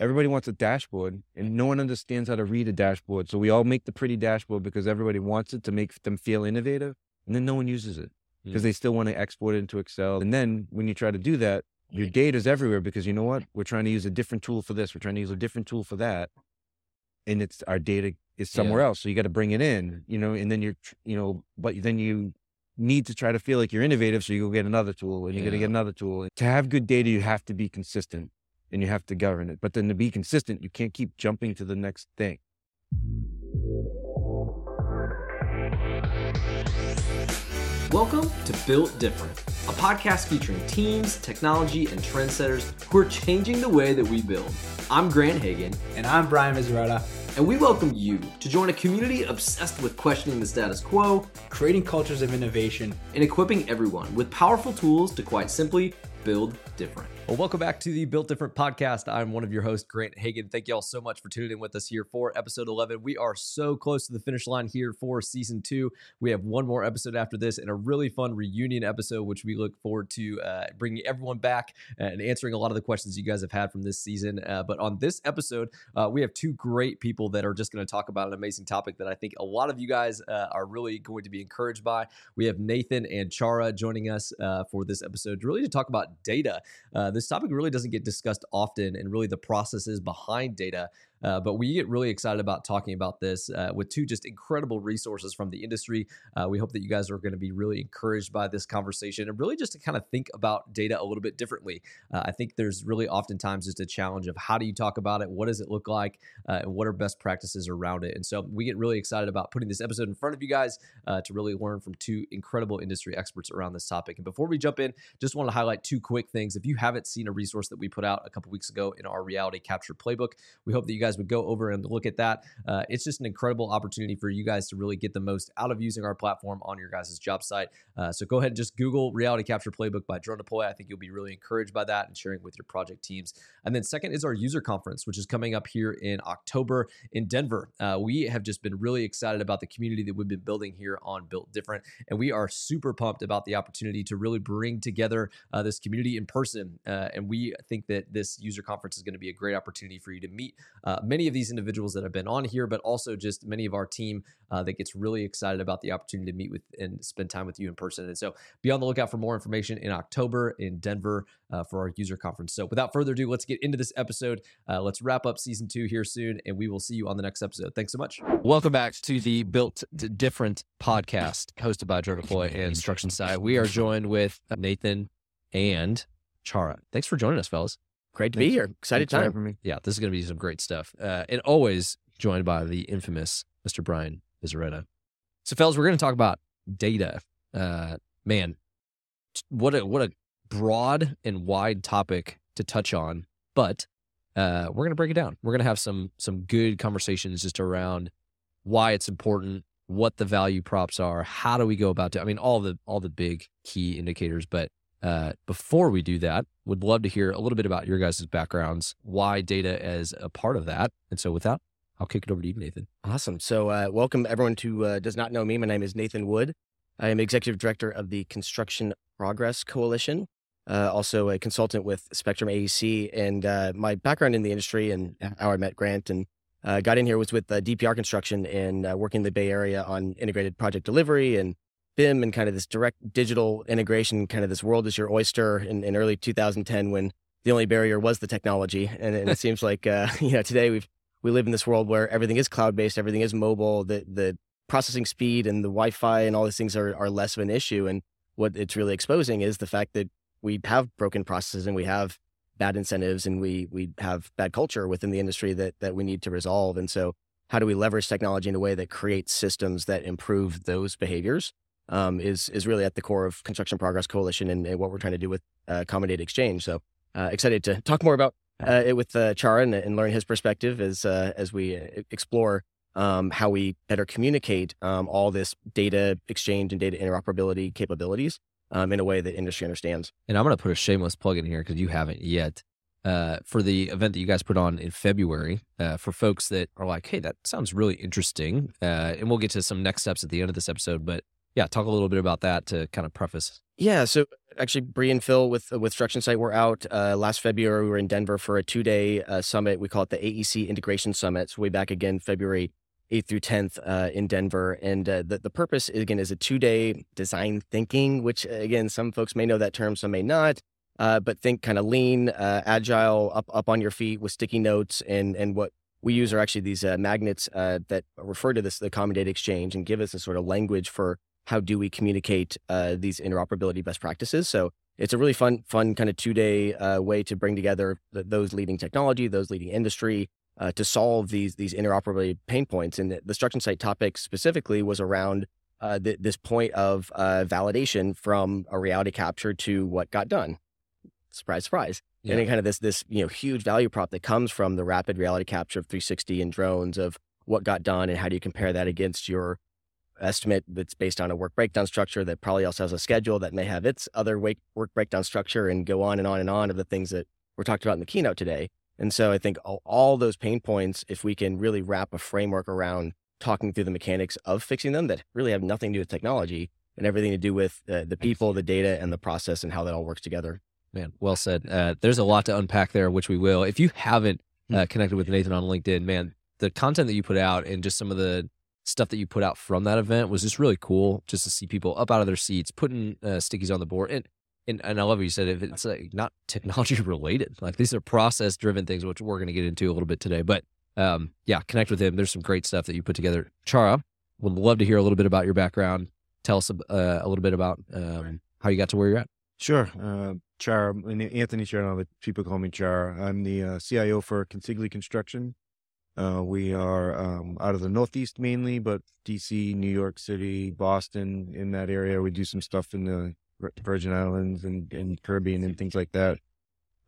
everybody wants a dashboard and no one understands how to read a dashboard. So we all make the pretty dashboard because everybody wants it to make them feel innovative. And then no one uses it because Mm. they still want to export it into Excel. And then when you try to do that, your data is everywhere because you know what? We're trying to use a different tool for this. We're trying to use a different tool for that. And it's our data is somewhere else. So you got to bring it in, you know, and then you're, you know, but then you need to try to feel like you're innovative. So you go get another tool and you're going to get another tool. To have good data, you have to be consistent and you have to govern it. But then to be consistent, you can't keep jumping to the next thing. Welcome to Built Different, a podcast featuring teams, technology, and trendsetters who are changing the way that we build. I'm Grant Hagan, And I'm Brian Miserata, and we welcome you to join a community obsessed with questioning the status quo creating cultures of innovation. and equipping everyone with powerful tools to quite simply build different. Well, welcome back to the Built Different podcast. I'm one of your hosts, Grant Hagan. Thank you all so much for tuning in with us here for episode 11. We are so close to the finish line here for season two. We have one more episode after this and a really fun reunion episode, which we look forward to uh, bringing everyone back and answering a lot of the questions you guys have had from this season. Uh, but on this episode, uh, we have two great people that are just going to talk about an amazing topic that I think a lot of you guys uh, are really going to be encouraged by. We have Nathan and Chara joining us uh, for this episode, really to talk about data. Uh, this topic really doesn't get discussed often, and really the processes behind data. Uh, but we get really excited about talking about this uh, with two just incredible resources from the industry. Uh, we hope that you guys are going to be really encouraged by this conversation and really just to kind of think about data a little bit differently. Uh, I think there's really oftentimes just a challenge of how do you talk about it? What does it look like? Uh, and what are best practices around it? And so we get really excited about putting this episode in front of you guys uh, to really learn from two incredible industry experts around this topic. And before we jump in, just want to highlight two quick things. If you haven't seen a resource that we put out a couple weeks ago in our reality capture playbook, we hope that you guys would go over and look at that. Uh, it's just an incredible opportunity for you guys to really get the most out of using our platform on your guys' job site. Uh, so go ahead and just Google Reality Capture Playbook by Drone Deploy. I think you'll be really encouraged by that and sharing with your project teams. And then second is our user conference, which is coming up here in October in Denver. Uh, we have just been really excited about the community that we've been building here on Built Different, and we are super pumped about the opportunity to really bring together uh, this community in person. Uh, and we think that this user conference is going to be a great opportunity for you to meet uh, many of these individuals that have been on here, but also just many of our team uh, that gets really excited about the opportunity to meet with and spend time with you in person. And so be on the lookout for more information in October in Denver uh, for our user conference. So without further ado, let's get into this episode. Uh, let's wrap up season two here soon, and we will see you on the next episode. Thanks so much. Welcome back to the Built Different podcast hosted by Drone Deploy and Struction Site. We are joined with Nathan and Chara. Thanks for joining us, fellas. Great to be here. Excited Thanks for time. Yeah, this is going to be some great stuff. Uh, and always joined by the infamous Mr. Brian Vizaretta. So, fellas, we're going to talk about data. Uh, man, what a what a broad and wide topic to touch on. But uh, we're going to break it down. We're going to have some some good conversations just around why it's important, what the value props are, how do we go about it. I mean, all the all the big key indicators. But uh, before we do that, would love to hear a little bit about your guys' backgrounds, why data as a part of that. And so, with that, I'll kick it over to you, Nathan. Awesome. So, uh, welcome everyone who uh, does not know me. My name is Nathan Wood. I am executive director of the Construction Progress Coalition, uh, also a consultant with Spectrum AEC. And uh, my background in the industry and how I met Grant and uh, got in here was with uh, DPR Construction and uh, working in the Bay Area on integrated project delivery and BIM and kind of this direct digital integration, kind of this world is your oyster in, in early 2010 when the only barrier was the technology. And, and it seems like, uh, you know, today we've we live in this world where everything is cloud based, everything is mobile, the the processing speed and the Wi-Fi and all these things are are less of an issue. And what it's really exposing is the fact that we have broken processes and we have bad incentives and we we have bad culture within the industry that that we need to resolve. And so, how do we leverage technology in a way that creates systems that improve those behaviors? Um, is is really at the core of Construction Progress Coalition and, and what we're trying to do with uh, Common Data Exchange. So uh, excited to talk more about uh, it with uh, Chara and, and learn his perspective as uh, as we uh, explore um, how we better communicate um, all this data exchange and data interoperability capabilities um, in a way that industry understands. And I'm going to put a shameless plug in here because you haven't yet. Uh, for the event that you guys put on in February, uh, for folks that are like, hey, that sounds really interesting. Uh, and we'll get to some next steps at the end of this episode. But yeah, talk a little bit about that to kind of preface. Yeah, so actually, Bree and Phil with with Struction Site were out uh, last February. We were in Denver for a two day uh, summit. We call it the AEC Integration Summit. So way back again, February eighth through tenth uh, in Denver. And uh, the the purpose again is a two day design thinking, which again some folks may know that term, some may not. Uh, but think kind of lean, uh, agile, up up on your feet with sticky notes, and and what we use are actually these magnets that refer to this the common data exchange and give us a sort of language for how do we communicate uh, these interoperability best practices. So it's a really fun, fun kind of two day uh, way to bring together the, those leading technology, those leading industry uh, to solve these these interoperability pain points. And the, the Struction Site topic specifically was around uh, the, this point of uh, validation from a reality capture to what got done. Surprise, surprise. Yeah. And then kind of this this you know huge value prop that comes from the rapid reality capture of 360 and drones of what got done and how do you compare that against your estimate that's based on a work breakdown structure that probably also has a schedule that may have its other work breakdown structure and go on and on and on of the things that we're talked about in the keynote today. And so I think all, all those pain points, if we can really wrap a framework around talking through the mechanics of fixing them that really have nothing to do with technology and everything to do with uh, the people, the data, and the process and how that all works together. Man, well said. Uh, there's a lot to unpack there, which we will. If you haven't hmm. uh, connected with Nathan on LinkedIn, man, the content that you put out and just some of the stuff that you put out from that event was just really cool just to see people up out of their seats putting uh, stickies on the board and and, and I love what you said if it's like not technology related like these are process driven things which we're going to get into a little bit today but um, yeah connect with him there's some great stuff that you put together Chara would love to hear a little bit about your background tell us uh, a little bit about um, how you got to where you're at Sure. Uh, Char, Anthony Char, but people call me Char. I'm the uh, CIO for Consigli Construction. Uh, we are um, out of the Northeast mainly, but DC, New York City, Boston, in that area. We do some stuff in the Virgin Islands and, and Caribbean and things like that.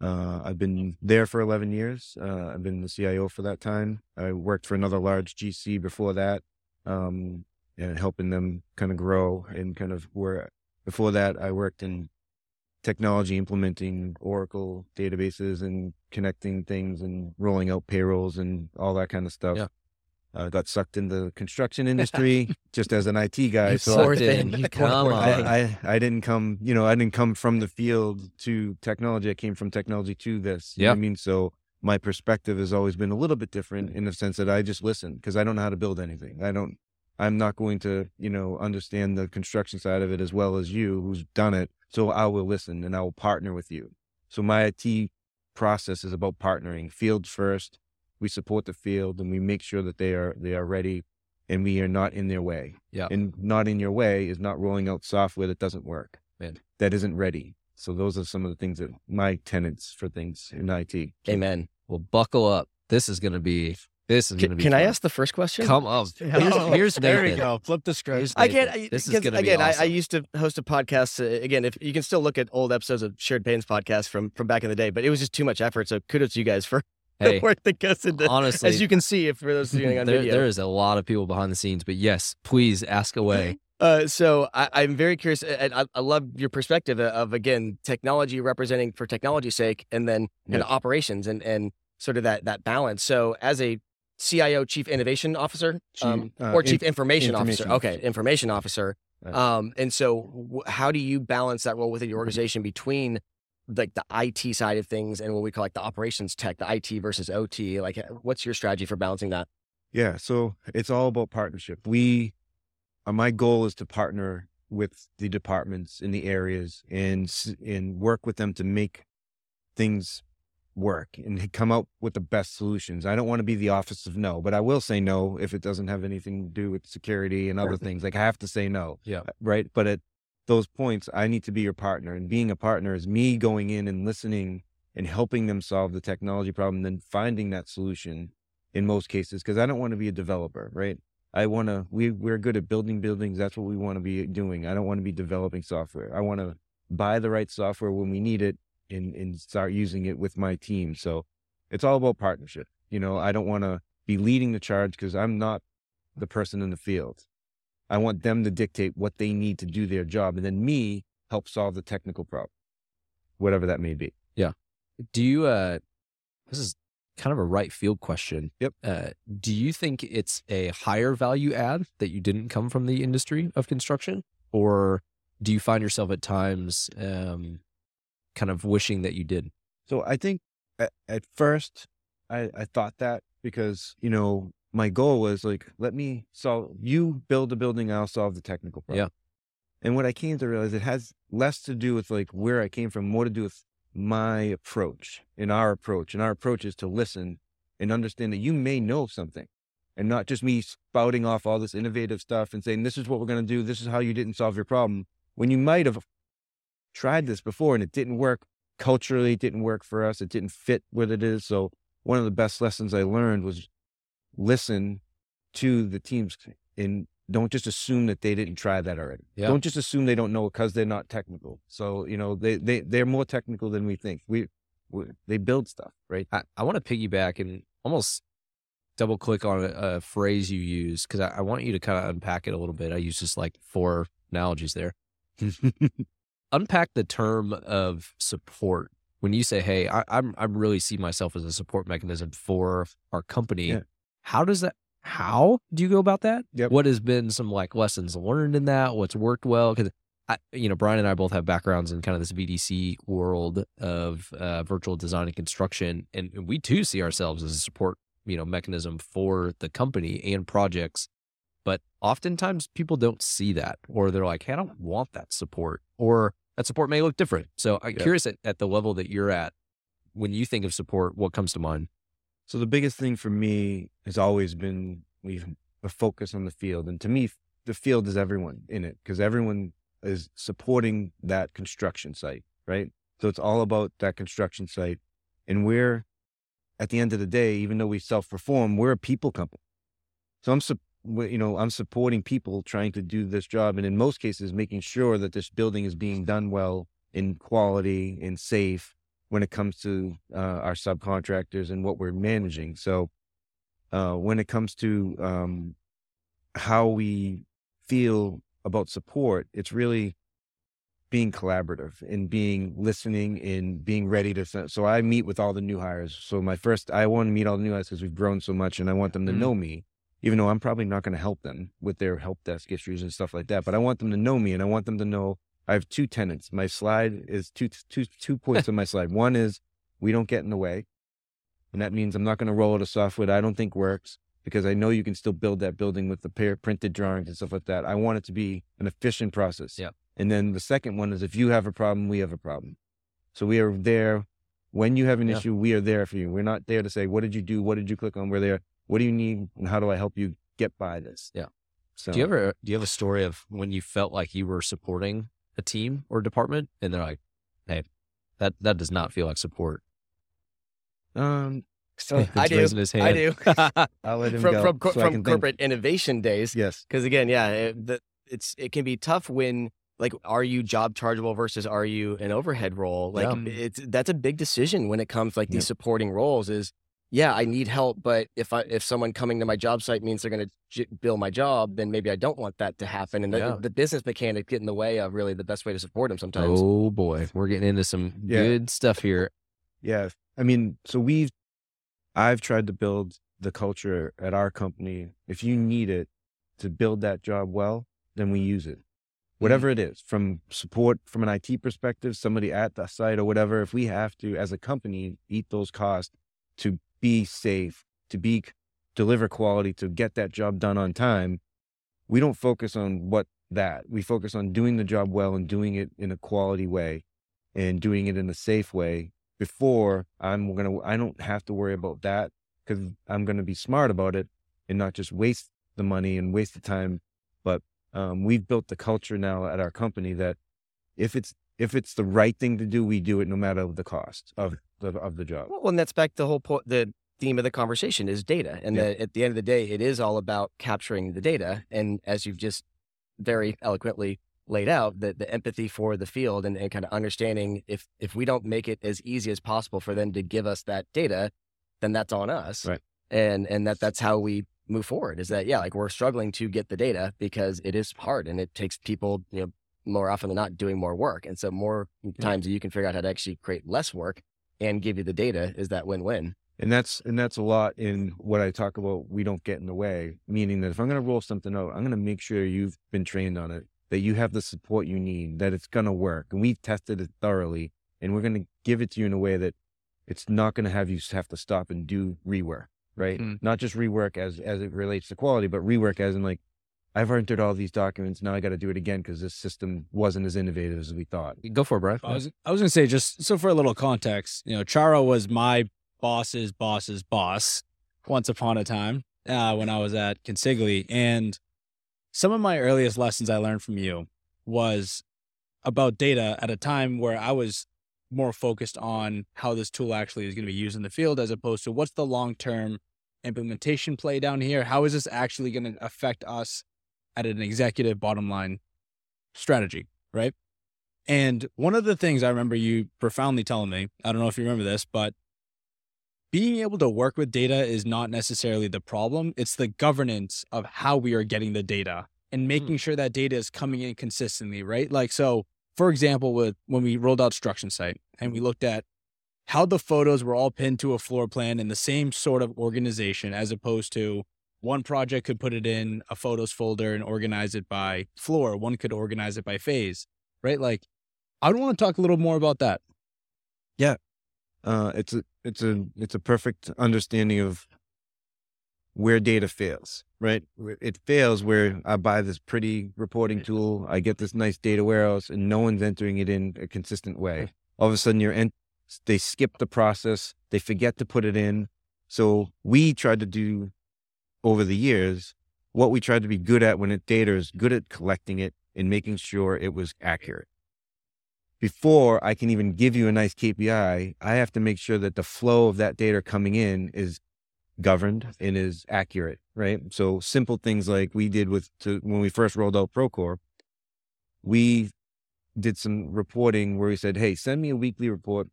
Uh, I've been there for 11 years. Uh, I've been the CIO for that time. I worked for another large GC before that, um, and helping them kind of grow and kind of where before that I worked in technology implementing Oracle databases and connecting things and rolling out payrolls and all that kind of stuff. Yeah. Uh, got sucked into the construction industry just as an IT guy. so I, in. come on. I, I, I, didn't come, you know, I didn't come from the field to technology. I came from technology to this. Yeah. I mean, so my perspective has always been a little bit different in the sense that I just listen because I don't know how to build anything. I don't, I'm not going to, you know, understand the construction side of it as well as you who's done it. So I will listen and I will partner with you. So my IT process is about partnering field first. We support the field and we make sure that they are they are ready and we are not in their way. Yeah. And not in your way is not rolling out software that doesn't work. Man. That isn't ready. So those are some of the things that my tenants for things in IT. Amen. Well, buckle up. This is going to be this is going to be. Can fun. I ask the first question? Come on. Here's, here's there we go. Flip the script. I get. This is going to again. Awesome. I, I, used to host a podcast. Uh, again, if you can still look at old episodes of Shared Pains podcast from from back in the day, but it was just too much effort. So kudos to you guys for hey, the work that goes into. Honestly, as you can see, if for those viewing on there, video, there is a lot of people behind the scenes. But yes, please ask away. Uh, so I, am very curious, and I, I, love your perspective of again technology representing for technology's sake, and then yeah. and operations and and sort of that that balance. So as a CIO, Chief Innovation Officer, um, uh, or Chief in, information, information, Officer. Okay, Information Officer. Right. Um, and so, w- how do you balance that role within your organization between like the IT side of things and what we call like the operations tech, the IT versus OT? Like, what's your strategy for balancing that? Yeah, so it's all about partnership. We, uh, my goal is to partner with the departments in the areas and and work with them to make things work and come up with the best solutions. I don't want to be the office of no, but I will say no if it doesn't have anything to do with security and other things. Like I have to say no. Yeah. Uh, right. But at those points, I need to be your partner. And being a partner is me going in and listening and helping them solve the technology problem, then finding that solution in most cases. Cause I don't want to be a developer, right? I want to, we, we're good at building buildings. That's what we want to be doing. I don't want to be developing software. I want to buy the right software when we need it and, and start using it with my team. So it's all about partnership. You know, I don't want to be leading the charge because I'm not the person in the field. I want them to dictate what they need to do their job and then me help solve the technical problem, whatever that may be. Yeah. Do you, uh, this is kind of a right field question. Yep. Uh, do you think it's a higher value add that you didn't come from the industry of construction? or do you find yourself at times um, kind of wishing that you did? So I think at, at first I, I thought that because, you know, my goal was like, let me solve, you build a building, I'll solve the technical problem. Yeah. And what I came to realize, it has less to do with like where I came from, more to do with my approach and our approach. And our approach is to listen and understand that you may know something and not just me spouting off all this innovative stuff and saying, this is what we're going to do. This is how you didn't solve your problem. When you might have tried this before and it didn't work culturally, it didn't work for us. It didn't fit what it is. So one of the best lessons I learned was listen to the teams and don't just assume that they didn't try that already. Yeah. Don't just assume they don't know because they're not technical. So, you know, they, they, they're more technical than we think. We, we they build stuff, right? I, I want to piggyback and almost double click on a, a phrase you use because I, I want you to kind of unpack it a little bit. I use just like four analogies there. unpack the term of support when you say, "Hey, I, I'm I really see myself as a support mechanism for our company." Yeah. How does that? How do you go about that? Yep. What has been some like lessons learned in that? What's worked well? Because I, you know, Brian and I both have backgrounds in kind of this VDC world of uh, virtual design and construction, and we too see ourselves as a support, you know, mechanism for the company and projects. But oftentimes people don't see that, or they're like, "Hey, I don't want that support," or that support may look different. So I'm Yeah. curious at, at the level that you're at, when you think of support, what comes to mind? So the biggest thing for me has always been we've a focus on the field, and to me, the field is everyone in it because everyone is supporting that construction site, right? So it's all about that construction site, and we're at the end of the day, even though we self-perform, we're a people company. So I'm, we- you know, I'm supporting people trying to do this job, and in most cases, making sure that this building is being done well, in quality, and safe, when it comes to uh, our subcontractors and what we're managing. So, uh, when it comes to um, how we feel about support, it's really being collaborative and being listening and being ready to. So, I meet with all the new hires. So, my first, I want to meet all the new hires because we've grown so much, and I want them to Mhm. know me. Even though I'm probably not going to help them with their help desk issues and stuff like that, but I want them to know me and I want them to know I have two tenants. My slide is two two two points on my slide. One is we don't get in the way, and that means I'm not going to roll out a software that I don't think works because I know you can still build that building with the pair printed drawings and stuff like that. I want it to be an efficient process. Yeah. And then the second one is if you have a problem, we have a problem. So we are there when you have an Yeah. issue. We are there for you. We're not there to say what did you do, what did you click on. We're there. What do you need, and how do I help you get by this? Yeah. So Do you ever do you have a story of when you felt like you were supporting a team or department, and they're like, "Hey, that that does not feel like support." Um, So I do. raising his I do. I'll let him from go from cor- so I from can think. corporate innovation days. Yes. Because again, yeah, it, the, it's it can be tough when like are you job chargeable versus are you an overhead role? Like Yeah. it's that's a big decision when it comes like Yeah. these supporting roles. Is yeah, I need help, but if I if someone coming to my job site means they're going to j- bill my job, then maybe I don't want that to happen, and the, Yeah. the business mechanics get in the way of really the best way to support them sometimes. Oh boy, we're getting into some Yeah. good stuff here. Yeah. I mean, so we've, I've tried to build the culture at our company. If you need it to build that job well, then we use it. Mm-hmm. Whatever it is, from support from an IT perspective, somebody at the site or whatever, if we have to, as a company, eat those costs to be safe, to be deliver quality, to get that job done on time, we don't focus on what that. We focus on doing the job well and doing it in a quality way and doing it in a safe way before I'm gonna I don't have to worry about that because I'm gonna be smart about it and not just waste the money and waste the time. But um, we've built the culture now at our company that if it's if it's the right thing to do, we do it no matter the cost of the of the job. Well, and that's back to the whole point. The theme of the conversation is data, and Yeah. that at the end of the day, it is all about capturing the data. And as you've just very eloquently laid out, the the empathy for the field and, and kind of understanding if if we don't make it as easy as possible for them to give us that data, then that's on us. Right. And and that that's how we move forward. Is that yeah, like we're struggling to get the data because it is hard and it takes people you know more often than not doing more work. And so more times that you can figure out how to actually create less work and give you the data is that win-win. And that's and that's a lot in what I talk about. We don't get in the way, meaning that if I'm going to roll something out, I'm going to make sure you've been trained on it that you have the support you need, that it's going to work. And we've tested it thoroughly and we're going to give it to you in a way that it's not going to have you have to stop and do rework, right? Mm. Not just rework as, as it relates to quality, but rework as in like, I've entered all these documents. Now I got to do it again because this system wasn't as innovative as we thought. Go for it, Brian. I was I was gonna say just so for a little context, you know, Chara was my boss's boss's boss once upon a time uh, when I was at Consigli, and some of my earliest lessons I learned from you was about data at a time where I was more focused on how this tool actually is going to be used in the field as opposed to what's the long term implementation play down here. How is this actually going to affect us at an executive bottom line strategy, right? And one of the things I remember you profoundly telling me, I don't know if you remember this, but being able to work with data is not necessarily the problem. It's the governance of how we are getting the data and mm-hmm. making sure that data is coming in consistently, right? Like, so for example, with when we rolled out Struction Site and we looked at how the photos were all pinned to a floor plan in the same sort of organization, as opposed to one project could put it in a photos folder and organize it by floor, one could organize it by phase, right? Like, I would want to talk a little more about that. Yeah, uh, it's a it's a it's a perfect understanding of where data fails, right? It fails where I buy this pretty reporting tool, I get this nice data warehouse, and no one's entering it in a consistent way. All of a sudden, you're en- they skip the process, they forget to put it in. So we tried to do over the years what we tried to be good at when it data is good at collecting it and making sure it was accurate before I can even give you a nice KPI, I have to make sure that the flow of that data coming in is governed and is accurate, right? So simple things like we did with to, when we first rolled out Procore, we did some reporting where we said, "Hey, send me a weekly report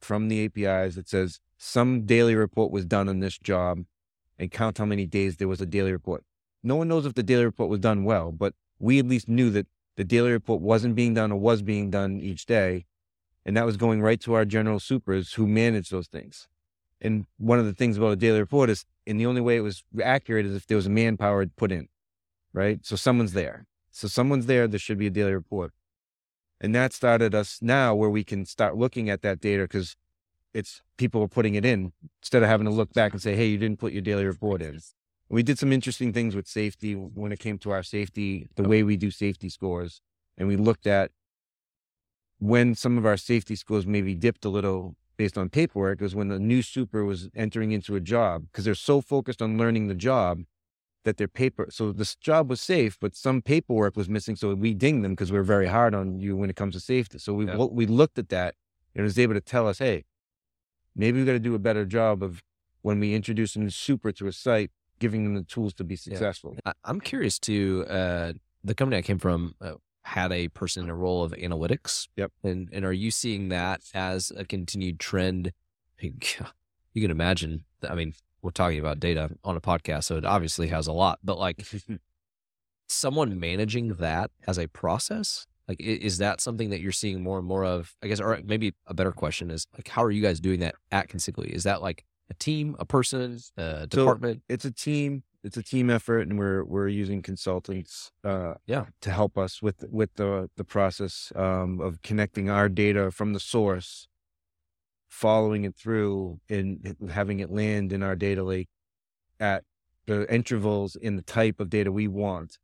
from the APIs that says some daily report was done on this job and count how many days there was a daily report." No one knows if the daily report was done well, but we at least knew that the daily report wasn't being done or was being done each day. And that was going right to our general supers who manage those things. And one of the things about a daily report is, and the only way it was accurate is if there was manpower put in, right? So someone's there. So someone's there, there should be a daily report. And that started us now where we can start looking at that data because it's people are putting it in instead of having to look back and say, hey, you didn't put your daily report in. We did some interesting things with safety when it came to our safety, the way we do safety scores. And we looked at when some of our safety scores maybe dipped a little based on paperwork was when the new super was entering into a job because they're so focused on learning the job that their paper so this job was safe but some paperwork was missing so we dinged them because we're very hard on you when it comes to safety so we Yeah. we looked at that and it was able to tell us hey maybe we got to do a better job of when we introduce a new super to a site giving them the tools to be successful I, I'm curious to uh, the company I came from uh, had a person in a role of analytics. Yep. And and are you seeing that as a continued trend? You can imagine. I mean, we're talking about data on a podcast, so it obviously has a lot. But like someone managing that as a process, like is that something that you're seeing more and more of? I guess, or maybe a better question is like, how are you guys doing that at Consigli? Is that like a team, a person, a department? it's a team it's a team effort and we're we're using consultants uh Yeah. to help us with with the the process um of connecting our data from the source following it through and having it land in our data lake at the intervals in the type of data we want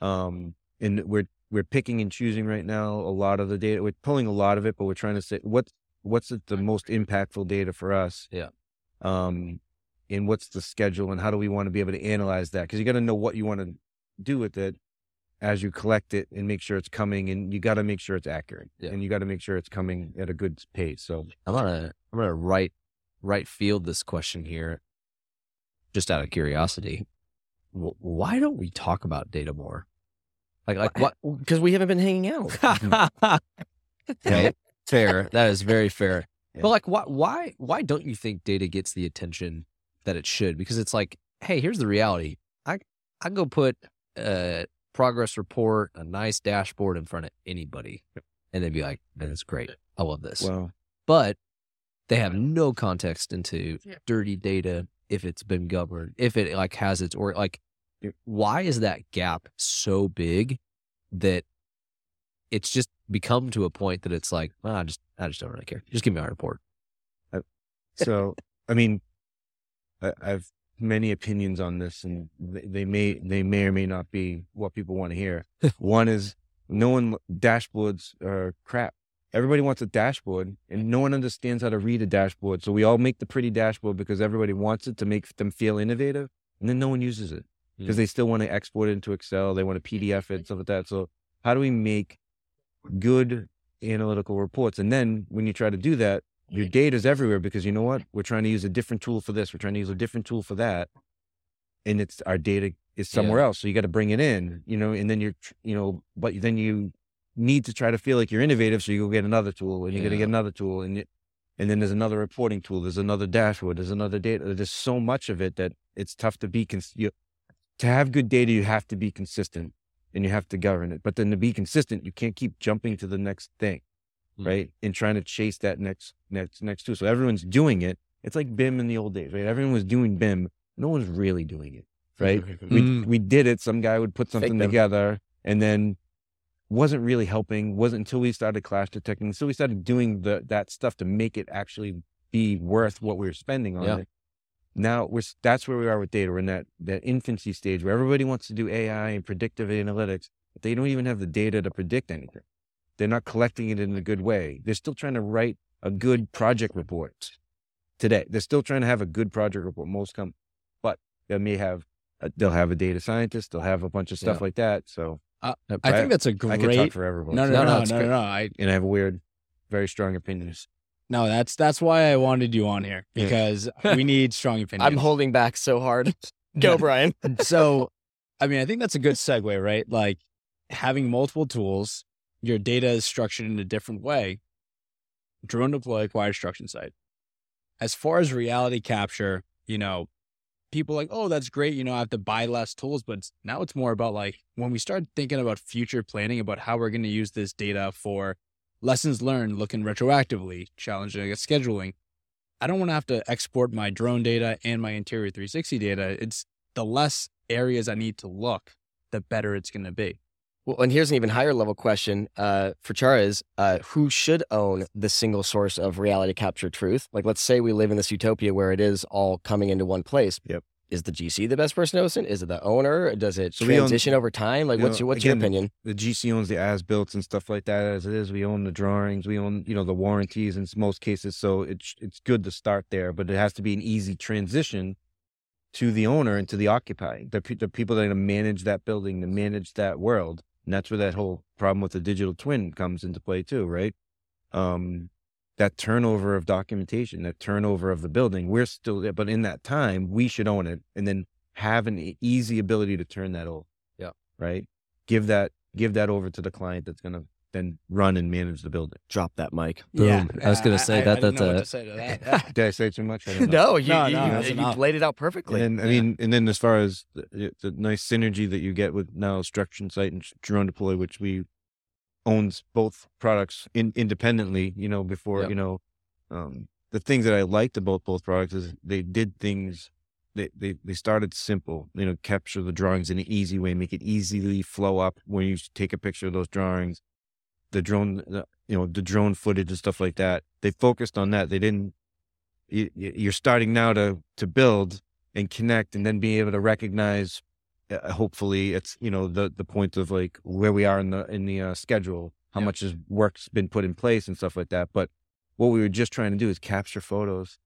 um and we're we're picking and choosing right now a lot of the data we're pulling a lot of it but we're trying to say what's what's the, the most impactful data for us Yeah. um and what's the schedule and how do we want to be able to analyze that because you got to know what you want to do with it as you collect it and make sure it's coming and you got to make sure it's accurate Yeah. and you got to make sure it's coming at a good pace so I'm gonna I'm gonna right right field this question here, just out of curiosity. Why don't we talk about data more? Like like what? Because we haven't been hanging out. Okay, fair. That is very fair. Yeah. But like, why why why don't you think data gets the attention that it should? Because it's like, hey, here's the reality. I I go put a progress report, a nice dashboard in front of anybody, and they'd be like, man, it's great. I love this well but they have no context into dirty data if it's been governed if it like has its or like Yep. Why is that gap so big that it's just become to a point that it's like, well, I just I just don't really care. Just give me my report. So, I mean, I, I've many opinions on this, and they, they may they may or may not be what people want to hear. one is no one dashboards are crap. Everybody wants a dashboard, and no one understands how to read a dashboard. So we all make the pretty dashboard because everybody wants it to make them feel innovative, and then no one uses it because Mm. they still want to export it into Excel. They want to PDF it, and stuff like that. So how do we make good analytical reports? And then when you try to do that, your data is everywhere because you know what? We're trying to use a different tool for this. We're trying to use a different tool for that. And it's our data is somewhere else. So you got to bring it in, you know, and then you're, you know, but then you need to try to feel like you're innovative. So you go get another tool and you're going to get another tool. And, it, and then there's another reporting tool. There's another dashboard. There's another data. There's so much of it that it's tough to be, cons- you, to have good data, you have to be consistent and you have to govern it. But then to be consistent, you can't keep jumping to the next thing Mm. right? And trying to chase that next next next tool. So everyone's doing it. It's like BIM in the old days, right? Everyone was doing BIM. No one's really doing it, right? we Mm. we did it. Some guy would put something together and then wasn't really helping. Wasn't until we started clash detecting. Until we started doing the that stuff to make it actually be worth what we were spending on Yeah. it. Now we're that's where we are with data. We're in that that infancy stage where everybody wants to do AI and predictive analytics, but they don't even have the data to predict anything. They're not collecting it in a good way. They're still trying to write a good project report today. They're still trying to have a good project report. Most come, but they may have a, they'll have a data scientist. They'll have a bunch of stuff Yeah. like that. So uh, I I- think that's a I could talk forever. About No, no, that. no, No, no, no, no. I and I have a weird, very strong opinions. No. That's that's why I wanted you on here because we need strong opinions. I'm holding back so hard. Go, Brian. so I mean, I think that's a good segue, right? Like having multiple tools, your data is structured in a different way. Drone deploy acquired Struction Site. As far as reality capture, you know, people like, oh, that's great. You know, I have to buy less tools, but now it's more about like when we start thinking about future planning about how we're going to use this data for lessons learned, looking retroactively, challenging like, scheduling. I don't want to have to export my drone data and my interior 360 data. It's the less areas I need to look, the better it's going to be. Well, and here's an even higher level question uh, for Chara is uh, who should own the single source of reality capture truth? Like, let's say we live in this utopia where it is all coming into one place. Yep. Is the GC the best person to it? Is it the owner? Does it So we own- transition over time? Like, you what's know, your what's again, your opinion? The GC owns the as built and stuff like that. As it is, we own the drawings. We own you know the warranties in most cases. So it's it's good to start there, but it has to be an easy transition to the owner and to the occupier, the, the people that are going to manage that building, to manage that world. And that's where that whole problem with the digital twin comes into play too, right? Um, that turnover of documentation, that turnover of the building, we're still there, but in that time, we should own it and then have an easy ability to turn that over. Yeah. Right. Give that, give that over to the client that's going to then run and manage the building. Drop that mic. Boom. I was gonna say that- didn't that's know what a- say to that. Did I say too much? I don't know. No, you, No, you, no, you- you laid it out perfectly. And then, I mean, and then as far as the, the nice synergy that you get with now Struction Site and Drone Deploy, which we owns both products in, independently, you know, before, Yep. you know, um, the things that I liked about both products is they did things, they, they, they started simple, you know, capture the drawings in an easy way, make it easily flow up when you take a picture of those drawings, the drone, the, you know, the drone footage and stuff like that. They focused on that. They didn't, you, you- you're starting now to, to build and connect and then be able to recognize uh, hopefully it's you know the the point of like where we are in the in the uh, schedule how Yeah. much is work's been put in place and stuff like that but what we were just trying to do is capture photos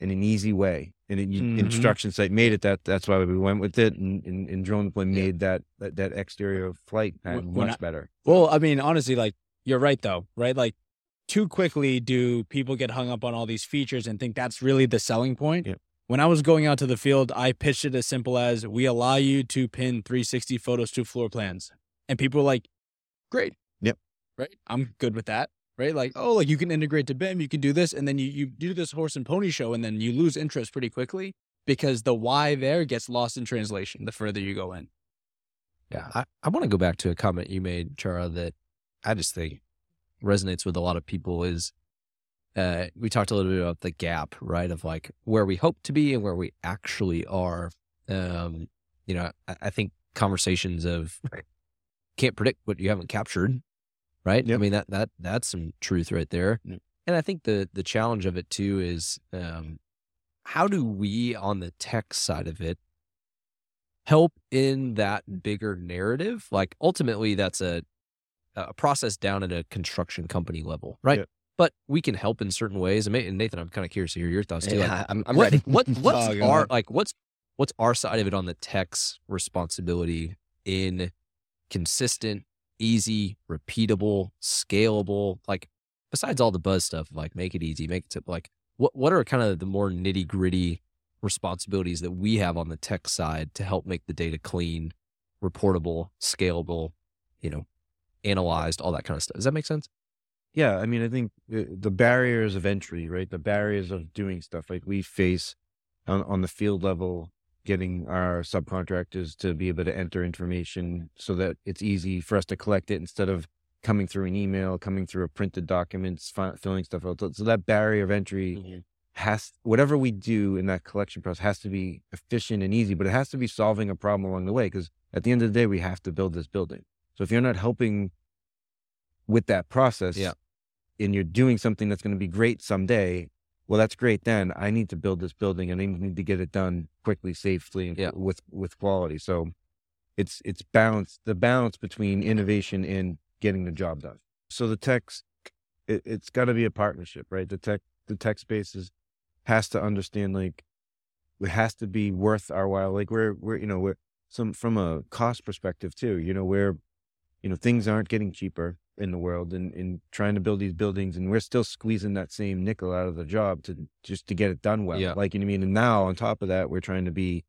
in an easy way and it, Mhm. Struction Site made it that that's why we went with it and, and, and drone deploy made that, that that exterior flight pad When- when much better Well, I mean, honestly, like you're right though, right? Like too quickly do people get hung up on all these features and think that's really the selling point. Yep. When I was going out to the field, I pitched it as simple as we allow you to pin 360 photos to floor plans. And people were like, great. Yep. Right. I'm good with that. Right. Like, oh, like you can integrate to BIM, you can do this. And then you, you do this horse and pony show, and then you lose interest pretty quickly because the why there gets lost in translation the further you go in. Yeah, I, I want to go back to a comment you made, Chara, that I just think resonates with a lot of people is uh, we talked a little bit about the gap, right? Of like where we hope to be and where we actually are. Um, you know, I, I think conversations of can't predict what you haven't captured right? I mean that that that's some truth right there. Yep. And I think the the challenge of it too is um, how do we on the tech side of it help in that bigger narrative? Like ultimately, that's a a process down at a construction company level, right? Yep. But we can help in certain ways. And Nathan, I'm kind of curious to hear your thoughts too. Like, I'm, I'm what, ready. What what's Oh, our like what's what's our side of it on the tech's responsibility in consistent, easy, repeatable, scalable, like besides all the buzz stuff, like make it easy, make it simple, like what what are kind of the more nitty gritty responsibilities that we have on the tech side to help make the data clean, reportable, scalable, you know, analyzed, all that kind of stuff. Does that make sense? Yeah, I mean, I think the, the barriers of entry, right? The barriers of doing stuff like we face on, on the field level, getting our subcontractors to be able to enter information so that it's easy for us to collect it instead of coming through an email, coming through a printed documents, fi- filling stuff out. So that barrier of entry Mhm. has whatever we do in that collection process has to be efficient and easy, but it has to be solving a problem along the way because at the end of the day, we have to build this building. So if you're not helping with that process, Yeah. And you're doing something that's going to be great someday, well, that's great. Then I need to build this building, and I need to get it done quickly, safely, and Yeah. with with quality. So it's it's balance the balance between innovation and getting the job done. So the tech's it, it's got to be a partnership, right? The tech the tech space is has to understand like it has to be worth our while. Like we're we're you know we're some from a cost perspective too. You know where you know things aren't getting cheaper in the world and, and trying to build these buildings and we're still squeezing that same nickel out of the job to just to get it done well. Yeah. Like you know I mean? And now on top of that, we're trying to be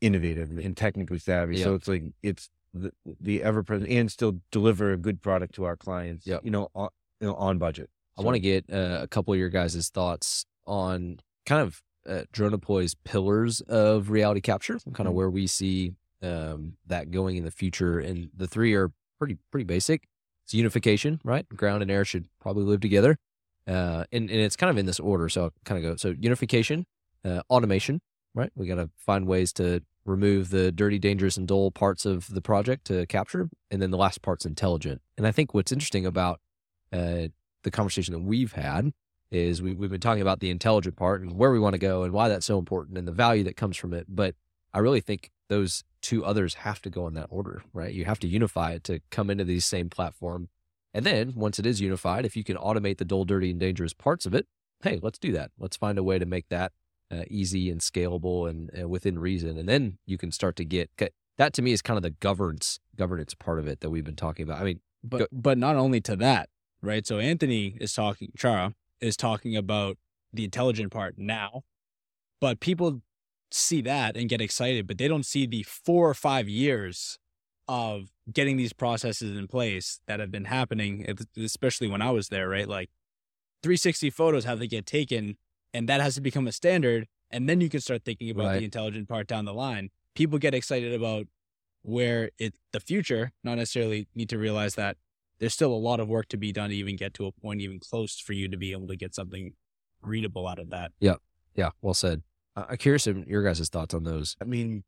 innovative and technically savvy. So it's like it's the, the ever present and still deliver a good product to our clients. yeah. You know, on, you know, on budget. I want to get uh, a couple of your guys' thoughts on kind of uh, Drone Deploy's pillars of reality capture, kind of Mhm. where we see um, that going in the future. And the three are pretty pretty basic. It's unification, right? Ground and air should probably live together, uh, and and it's kind of in this order. So I'll kind of go so unification, uh, automation, right? We got to find ways to remove the dirty, dangerous, and dull parts of the project to capture, and then the last part's intelligent. And I think what's interesting about uh, the conversation that we've had is we, we've been talking about the intelligent part and where we want to go and why that's so important and the value that comes from it. But I really think those two others have to go in that order, right? You have to unify it to come into these same platform. And then once it is unified, if you can automate the dull, dirty, and dangerous parts of it, hey, let's do that. Let's find a way to make that uh, easy and scalable and, and within reason. And then you can start to get that to me is kind of the governance governance part of it that we've been talking about. I mean, But Go- but not only to that, right? So Anthony is talking, Chara is talking about the intelligent part now, but people see that and get excited, but they don't see the four or five years of getting these processes in place that have been happening, especially when I was there, right? Like 360 photos have to get taken, and that has to become a standard. And then you can start thinking about Right. the intelligent part down the line. People get excited about where it the future, not necessarily need to realize that there's still a lot of work to be done to even get to a point even close for you to be able to get something readable out of that. Yeah. Yeah, well said. I'm curious of your guys' thoughts on those. I mean,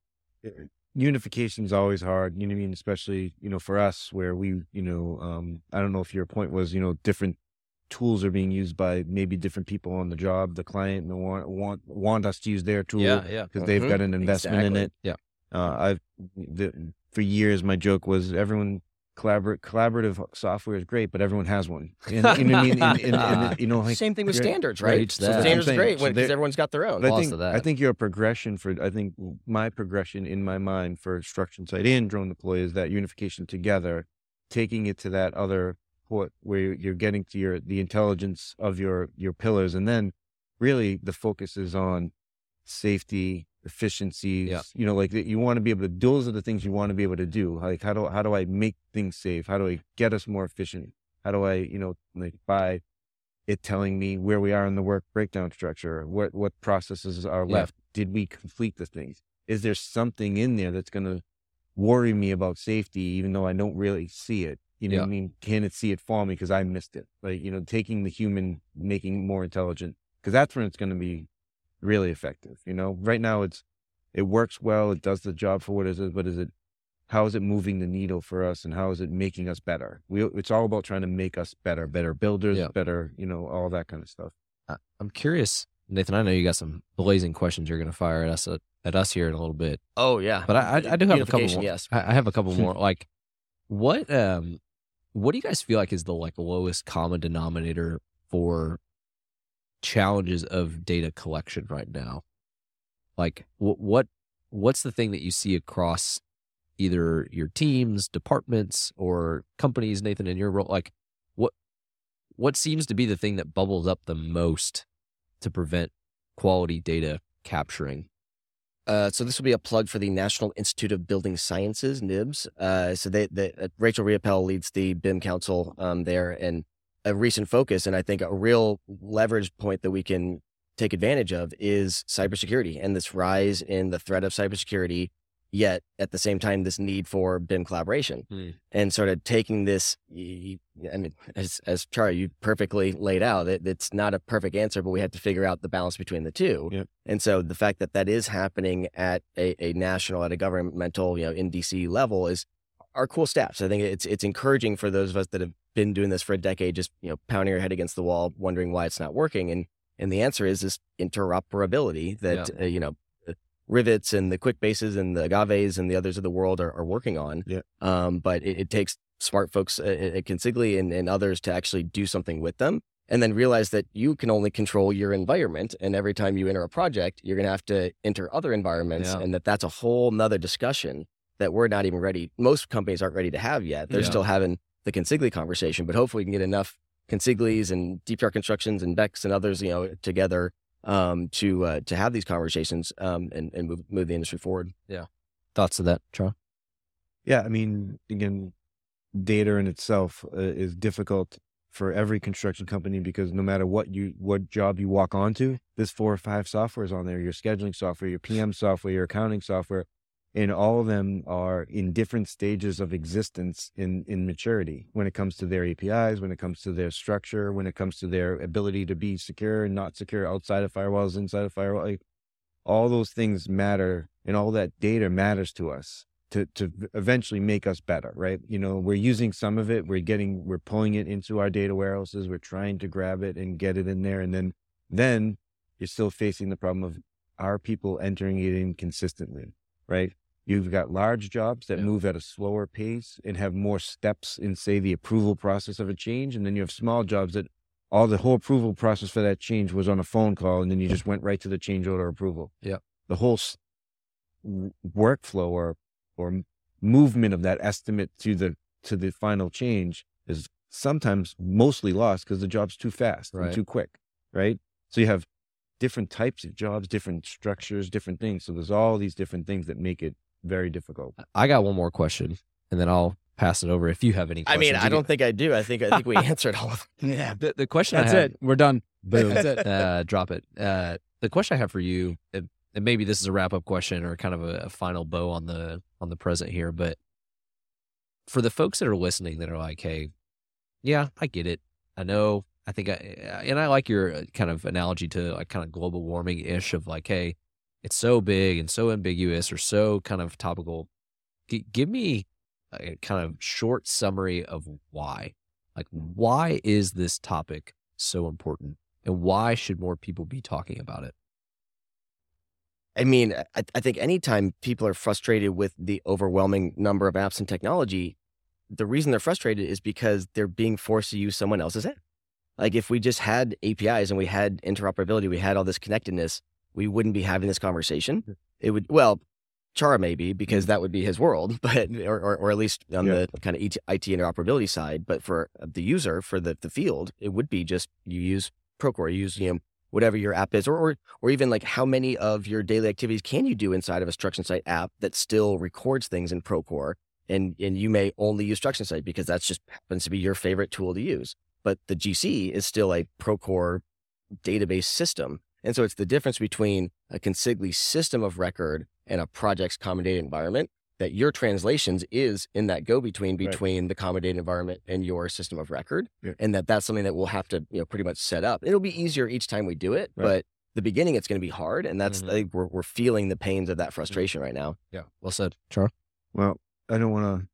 unification is always hard. You know what I mean? Especially you know for us where we you know um, I don't know if your point was you know different tools are being used by maybe different people on the job. The client and want want want us to use their tool yeah. yeah, because they've Mhm. got an investment in it. Yeah. Uh, I've the, for years my joke was everyone collaborate collaborative software is great, but everyone has one. And, you know what And, and- and, you know, like Same thing with standards, right, right? So standards I'm are great so because they're- everyone's got their own. I think that. I think your progression for I think my progression in my mind for Struction Site and drone deploy is that unification together, taking it to that other point where you're getting to your the intelligence of your your pillars, and then really the focus is on safety, efficiencies. Yeah. You know, like you want to be able to. Those are the things you want to be able to do. Like how do how do I make things safe? How do I get us more efficient? How do I you know like by it telling me where we are in the work breakdown structure, what what processes are Yeah. left. Did we complete the things? Is there something in there that's going to worry me about safety, even though I don't really see it? You know what I mean? Can it see it for me because I missed it? Like you know, taking the human, making more intelligent, because that's when it's going to be really effective. You know, right now it's it works well, it does the job for what it is, but is it how is it moving the needle for us and how is it making us better? We it's all about trying to make us better, better builders, Yeah. better, you know, all that kind of stuff. I- I'm curious, Nathan. I know you got some blazing questions you're going to fire at us at, at us here in a little bit, Oh yeah, but I, I, I do have a couple more. Yes. I, I have a couple more. Like, what um, what do you guys feel like is the like lowest common denominator for challenges of data collection right now? Like, what what what's the thing that you see across either your teams, departments, or companies? Nathan, in your role, like, what what seems to be the thing that bubbles up the most to prevent quality data capturing? Uh, so this will be a plug for the National Institute of Building Sciences (NIBS). Uh, so they, they uh, Rachel Riopel leads the BIM Council um, there, and a recent focus, and I think a real leverage point that we can take advantage of is cybersecurity and this rise in the threat of cybersecurity. Yet at the same time, this need for BIM collaboration, Hmm. and sort of taking this. I mean, as as Charlie you perfectly laid out, it, it's not a perfect answer, but we have to figure out the balance between the two. Yep. And so the fact that that is happening at a, a national, at a governmental, you know, in DC level is are cool steps. I think it's it's encouraging for those of us that have been doing this for a decade, just you know, pounding your head against the wall, wondering why it's not working. And and the answer is this interoperability that uh, you know uh, Ryvits and the Quickbases and the Agaves and the others of the world are, are working on. Yeah. Um, but it, it takes smart folks uh, at Consigli and, and others to actually do something with them and then realize that you can only control your environment and every time you enter a project you're going to have to enter other environments Yeah. and that that's a whole nother discussion that we're not even ready most companies aren't ready to have yet they're Yeah. still having the Consigli conversation but hopefully we can get enough Consiglis and DPR constructions and Becks and others you know together um, to uh, to have these conversations um, and, and move, move the industry forward Yeah. Thoughts of that, Charles? Yeah, I mean, again, data in itself uh, is difficult for every construction company because no matter what you what job you walk onto, there's four or five softwares on there. Your scheduling software, your PM software, your accounting software, and all of them are in different stages of existence in in maturity when it comes to their APIs, when it comes to their structure, when it comes to their ability to be secure and not secure outside of firewalls, inside of firewall. Like, all those things matter, and all that data matters to us to to eventually make us better, right? You know, we're using some of it, we're getting we're pulling it into our data warehouses, we're trying to grab it and get it in there and then then you're still facing the problem of are people entering it in consistently, right? You've got large jobs that Yeah. move at a slower pace and have more steps in say the approval process of a change and then you have small jobs that all the whole approval process for that change was on a phone call and then you just went right to the change order approval. Yeah. The whole s- workflow or or movement of that estimate to the to the final change is sometimes mostly lost because the job's too fast Right. and too quick, right? So you have different types of jobs, different structures, different things. So there's all these different things that make it very difficult. I got one more question, and then I'll pass it over if you have any. Questions. I mean i don't think i do i think i think we answered all of them. Yeah, The, the question that's I had, it. We're done. Boom. That's it. uh, drop it. Uh, the question I have for you, and and maybe this is a wrap up question or kind of a, a final bow on the on the present here, but for the folks that are listening that are like, hey, yeah, I get it. I know. I think I and I like your uh, kind of analogy to like kind of global warming ish of like, hey, it's so big and so ambiguous or so kind of topical. G- give me a kind of short summary of why. Like, why is this topic so important, and why should more people be talking about it? I mean, I, I think anytime people are frustrated with the overwhelming number of apps and technology, the reason they're frustrated is because they're being forced to use someone else's app. Like if we just had APIs and we had interoperability, we had all this connectedness, we wouldn't be having this conversation. Hmm. It would, well, Char maybe because that would be his world, but or or, or at least on Yeah. the kind of IT interoperability side. But for uh, the user, for the the field, it would be just you use Procore, you use you know whatever your app is, or, or or even like how many of your daily activities can you do inside of a Struction Site app that still records things in Procore, and and you may only use Struction Site because that's just happens to be your favorite tool to use. But the GC is still a Procore database system, and so it's the difference between a Consigli system of record and a project's common data environment. That your translations is in that go between Right. between the common data environment and your system of record Yeah. and that that's something that we'll have to you know pretty much set up. It'll be easier each time we do it, Right. but the beginning it's going to be hard, and that's Mhm. I think we're we're feeling the pains of that frustration right now. Yeah, well said, Char. Well, I don't want to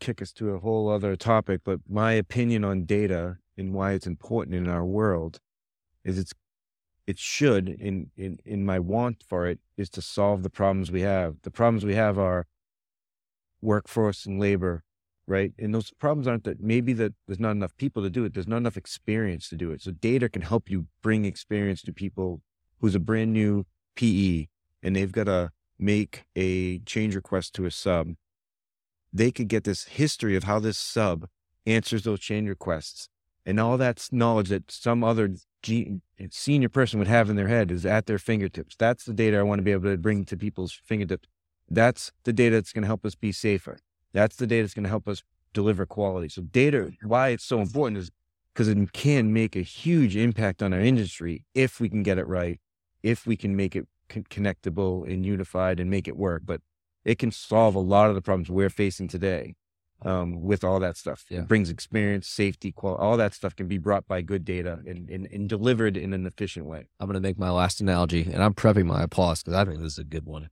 kick us to a whole other topic, but my opinion on data and why it's important in our world is it's it should in in in my want for it is to solve the problems we have. The problems we have are workforce and labor, right? And those problems aren't that maybe that there's not enough people to do it. There's not enough experience to do it. So data can help you bring experience to people who's a brand new PE and they've got to make a change request to a sub. They could get this history of how this sub answers those change requests and all that knowledge that some other senior person would have in their head is at their fingertips. That's the data I want to be able to bring to people's fingertips. That's the data that's going to help us be safer. That's the data that's going to help us deliver quality. So data, why it's so important is because it can make a huge impact on our industry if we can get it right, if we can make it con- connectable and unified and make it work. But it can solve a lot of the problems we're facing today um, with all that stuff. Yeah. It brings experience, safety, quality, all that stuff can be brought by good data and, and, and delivered in an efficient way. I'm going to make my last analogy, and I'm prepping my applause because I think this is a good one.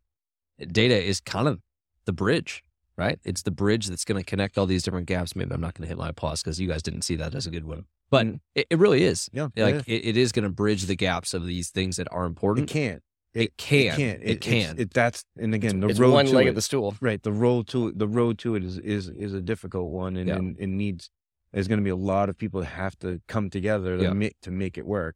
Data is kind of the bridge, right? It's the bridge that's going to connect all these different gaps. Maybe I'm not going to hit my applause because you guys didn't see that as a good one, but Mm. it, it really is. Yeah, Like yeah. it, it is going to bridge the gaps of these things that are important. it important. It can. It can't. It, can. It, that's and again the it's road one to leg it, of the stool. right. The road to the road to it is is is a difficult one, and Yeah. and, and needs. There's going to be a lot of people that have to come together to Yeah. make to make it work,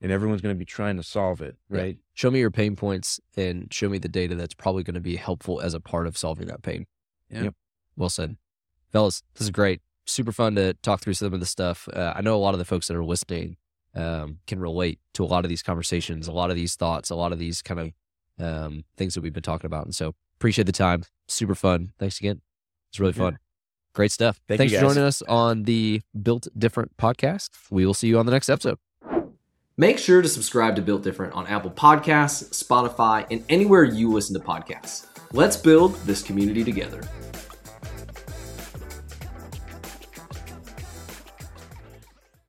and everyone's going to be trying to solve it. Yeah. Right. show me your pain points and show me the data that's probably going to be helpful as a part of solving that pain. Yeah. Yep. Well said. Fellas, this is great. Super fun to talk through some of the stuff. Uh, I know a lot of the folks that are listening um, can relate to a lot of these conversations, a lot of these thoughts, a lot of these kind of um, things that we've been talking about. And so appreciate the time. Super fun. Thanks again. It's really Yeah. fun. Great stuff. Thank Thanks for joining us on the Built Different podcast. We will see you on the next episode. Make sure to subscribe to Built Different on Apple Podcasts, Spotify, and anywhere you listen to podcasts. Let's build this community together.